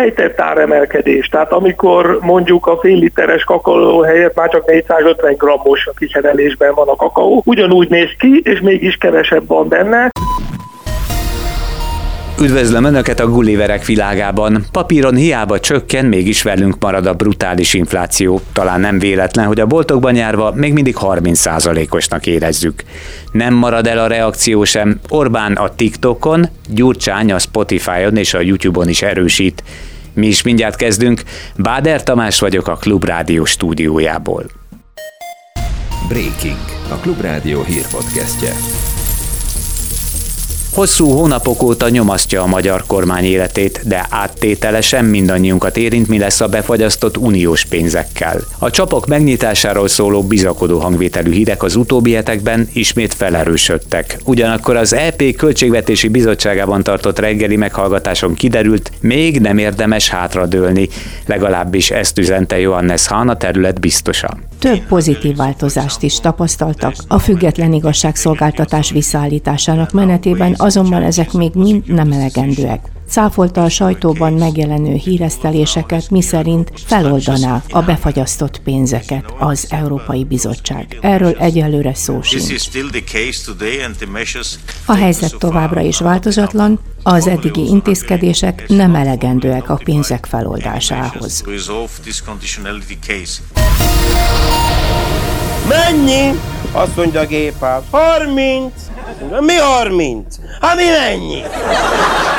Ejtett áremelkedés, tehát amikor mondjuk a fél literes kakaó helyett már csak 450 grammos a kiszerelésben van a kakaó, ugyanúgy néz ki, és mégis kevesebb van benne. Üdvözlöm Önöket a Gulliverek világában. Papíron hiába csökken, mégis velünk marad a brutális infláció. Talán nem véletlen, hogy a boltokban járva még mindig 30%-osnak érezzük. Nem marad el a reakció sem. Orbán a TikTokon, Gyurcsány a Spotify-on és a YouTube-on is erősít. Mi is mindjárt kezdünk. Báder Tamás vagyok a Klubrádió stúdiójából. Breaking, a Klubrádió hírpodcastje. Hosszú hónapok óta nyomasztja a magyar kormány életét, de áttételesen mindannyiunkat érint, mi lesz a befagyasztott uniós pénzekkel. A csapok megnyitásáról szóló bizakodó hangvételű hírek az utóbbi hetekben ismét felerősödtek. Ugyanakkor az EP Költségvetési Bizottságában tartott reggeli meghallgatáson kiderült, még nem érdemes hátradőlni. Legalábbis ezt üzente Johannes Hahn a terület biztosa. Több pozitív változást is tapasztaltak a független igazságszolgáltatás visszaállításának menetében, azonban ezek még mind nem elegendőek. Cáfolta a sajtóban megjelenő híreszteléseket, miszerint feloldaná a befagyasztott pénzeket az Európai Bizottság. Erről egyelőre szó sincs. A helyzet továbbra is változatlan, az eddigi intézkedések nem elegendőek a pénzek feloldásához. Mennyi? Azt mondja a gépász. 30. Mi 30? Hát mi mennyi?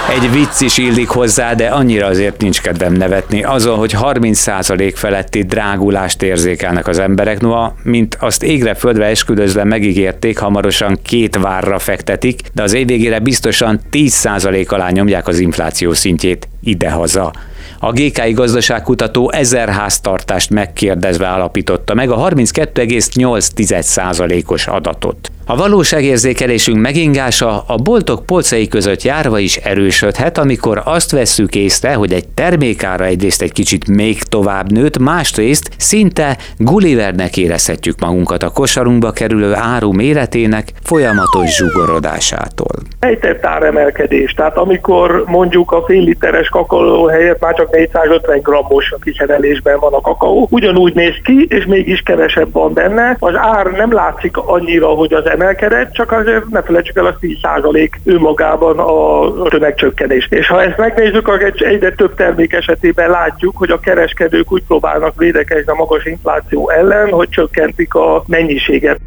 Egy vicc is illik hozzá, de annyira azért nincs kedvem nevetni azon, hogy 30% feletti drágulást érzékelnek az emberek, noha, mint azt égre földre esküdözve megígérték, hamarosan két várra fektetik, de az év végére biztosan 10% alá nyomják az infláció szintjét idehaza. A GKI gazdaságkutató ezer háztartást megkérdezve állapította meg a 32,8%-os adatot. A valóságérzékelésünk megingása a boltok polcai között járva is erősödhet, amikor azt vesszük észre, hogy egy termékára egyrészt egy kicsit még tovább nőtt, másrészt szinte Gullivernek érezhetjük magunkat a kosarunkba kerülő áru méretének folyamatos zsugorodásától. Ejtett áremelkedés, tehát amikor mondjuk a fél literes kakaó helyett már csak 450 grammos a kiszerelésben van a kakaó, ugyanúgy néz ki, és mégis kevesebb van benne. Az ár nem látszik annyira, hogy az emelkedett, csak azért ne felejtsük el a 10% önmagában a tömegcsökkenés. És ha ezt megnézzük, akkor egyre több termék esetében látjuk, hogy a kereskedők úgy próbálnak védekezni a magas infláció ellen, hogy csökkentik a mennyiséget.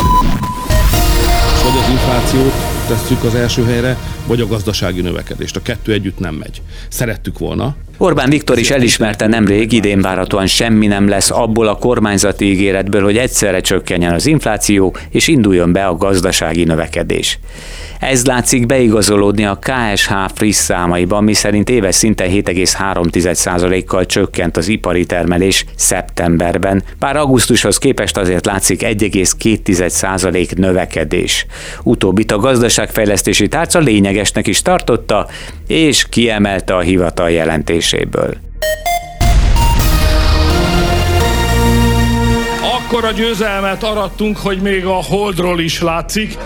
Vagy az inflációt tesszük az első helyre, vagy a gazdasági növekedést. A kettő együtt nem megy. Szerettük volna, Orbán Viktor is elismerte nemrég, idén várhatóan semmi nem lesz abból a kormányzati ígéretből, hogy egyszerre csökkenjen az infláció és induljon be a gazdasági növekedés. Ez látszik beigazolódni a KSH friss számaiban, miszerint éves szinten 7,3%-kal csökkent az ipari termelés szeptemberben, bár augusztushoz képest azért látszik 1,2% növekedés. Utóbbit a gazdaságfejlesztési tárca lényegesnek is tartotta, és kiemelte a hivatal jelentéséből. Akkora győzelmet arattunk, hogy még a holdról is látszik,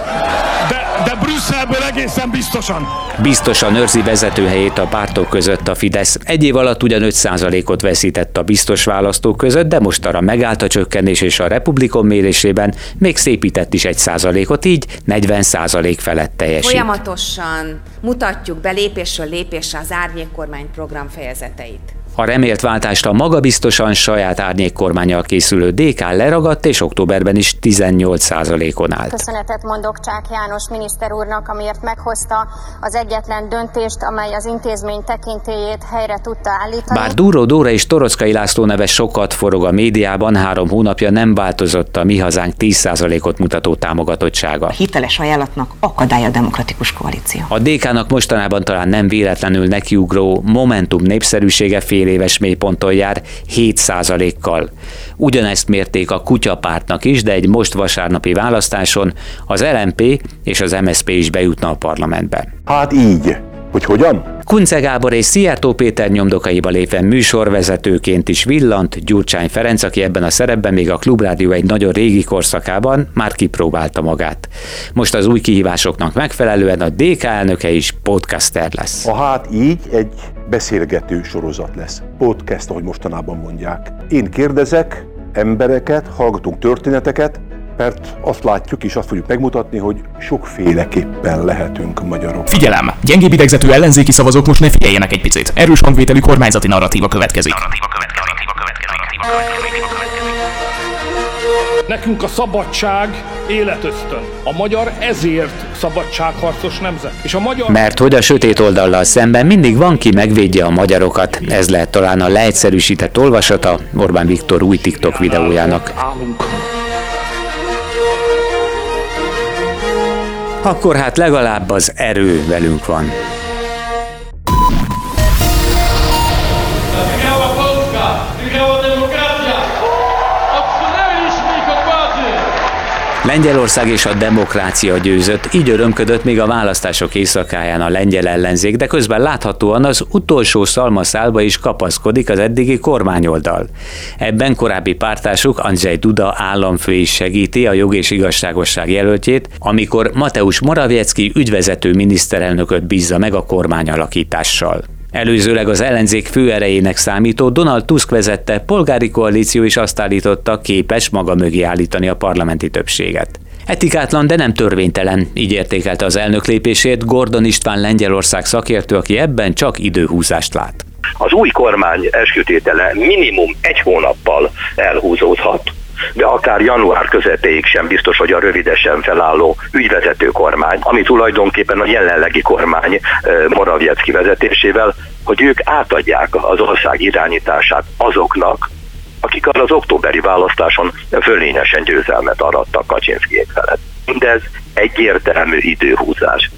de de Brüsszelből egészen biztosan. Biztosan őrzi vezetőhelyét a pártok között a Fidesz. Egy év alatt ugyan 5%-ot veszített a biztos választók között, de most arra megállt a csökkenés és a Republikon mérésében még szépített is egy százalékot, így 40% felett teljesít. Folyamatosan mutatjuk be lépésről lépésre az árnyékkormány program fejezeteit. A remélt váltást a magabiztosan saját árnyékkormányjal készülő DK leragadt, és októberben is 18%-on állt. Köszönetet mondok Csák János miniszter úrnak, amiért meghozta az egyetlen döntést, amely az intézmény tekintélyét helyre tudta állítani. Bár Dúró Dóra és Torockai László neve sokat forog a médiában, három hónapja nem változott a mi hazánk 10%-ot mutató támogatottsága. A hiteles ajánlatnak akadálya a demokratikus koalíció. A DK-nak mostanában talán nem véletlenül nekiugró Momentum népszerűsége fél fél éves mélyponton jár 7%-kal. Ugyanezt mérték a kutyapártnak is, de egy most vasárnapi választáson az LMP és az MSP is bejutna a parlamentbe. Hát így. Hogy hogyan? Kunce Gábor és Szijjártó Péter nyomdokaiba lépve műsorvezetőként is villant Gyurcsány Ferenc, aki ebben a szerepben még a Klubrádió egy nagyon régi korszakában már kipróbálta magát. Most az új kihívásoknak megfelelően a DK elnöke is podcaster lesz. A hát így egy beszélgető sorozat lesz. Podcast, ahogy mostanában mondják. Én kérdezek embereket, hallgatunk történeteket, mert azt látjuk és azt fogjuk megmutatni, hogy sokféleképpen lehetünk magyarok. Figyelem! Gyengébb idegzetű ellenzéki szavazók most ne figyeljenek egy picit. Erős hangvételű kormányzati narratíva következik. Narratíva következik. Nekünk a szabadság életösztön. A magyar ezért szabadságharcos nemzet. És a magyar... Mert hogy a sötét oldallal szemben mindig van, ki megvédje a magyarokat. Ez lehet talán a leegyszerűsített olvasata Orbán Viktor új TikTok videójának. Akkor hát legalább az erő velünk van. Lengyelország és a demokrácia győzött, így örömködött még a választások éjszakáján a lengyel ellenzék, de közben láthatóan az utolsó szalmaszálba is kapaszkodik az eddigi kormányoldal. Ebben korábbi pártásuk Andrzej Duda államfő is segíti a jog és igazságosság jelöltjét, amikor Mateusz Morawiecki ügyvezető miniszterelnököt bízza meg a kormányalakítással. Előzőleg az ellenzék főerejének számító Donald Tusk vezette polgári koalíció is azt állította, képes maga mögé állítani a parlamenti többséget. Etikátlan, de nem törvénytelen, így értékelte az elnök lépését Gordon István Lengyelország szakértő, aki ebben csak időhúzást lát. Az új kormány eskütétele minimum egy hónappal elhúzódhat de akár január közepéig sem biztos, hogy a rövidesen felálló ügyvezető kormány, ami tulajdonképpen a jelenlegi kormány Moraviecki vezetésével, hogy ők átadják az ország irányítását azoknak, akik az októberi választáson fölényesen győzelmet arattak Kaczynszkijék felett. Mindez egyértelmű időhúzás.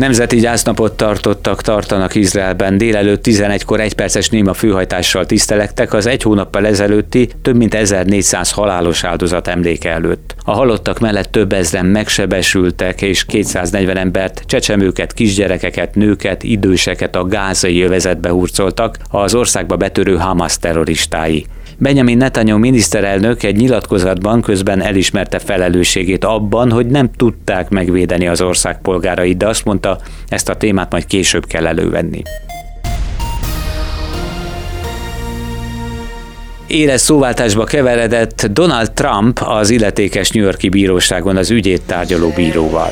Nemzeti gyásznapot tartottak, tartanak Izraelben. Délelőtt 11-kor egy perces néma főhajtással tisztelektek az egy hónappal ezelőtti több mint 1400 halálos áldozat emléke előtt. A halottak mellett több ezren megsebesültek, és 240 embert, csecsemőket, kisgyerekeket, nőket, időseket a gázai jövezetbe hurcoltak az országba betörő Hamas terroristái. Benjamin Netanyahu miniszterelnök egy nyilatkozatban közben elismerte felelősségét abban, hogy nem tudták megvédeni az ország polgárait, de azt mondta, ezt a témát majd később kell elővenni. Éles szóváltásba keveredett Donald Trump az illetékes New Yorki bíróságon az ügyét tárgyaló bíróval.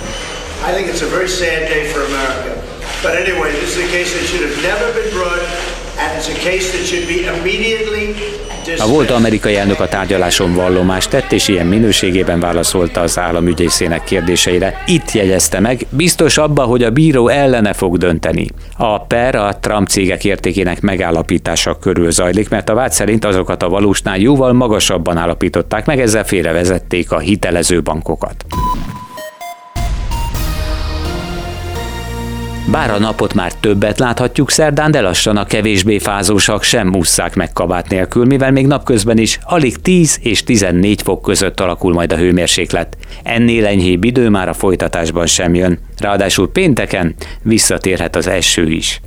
I think it's a very sad day for America. But anyway, this is a case that should have never been brought a volt amerikai elnök a tárgyaláson vallomást tett, és ilyen minőségében válaszolta az államügyészének kérdéseire. Itt jegyezte meg, biztos abba, hogy a bíró ellene fog dönteni. A per a Trump cégek értékének megállapítása körül zajlik, mert a vád szerint azokat a valósnál jóval magasabban állapították meg, ezzel félrevezették a hitelező bankokat. Bár a napot már többet láthatjuk szerdán, de lassan a kevésbé fázósak sem musszák meg kabát nélkül, mivel még napközben is alig 10 és 14 fok között alakul majd a hőmérséklet. Ennél enyhébb idő már a folytatásban sem jön. Ráadásul pénteken visszatérhet az eső is.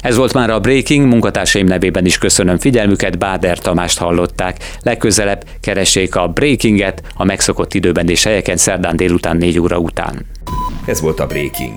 Ez volt már a Breaking, munkatársaim nevében is köszönöm figyelmüket, Báder Tamást hallották. Legközelebb keressék a Breakinget a megszokott időben és helyeken szerdán délután 4 óra után. Ez volt a Breaking.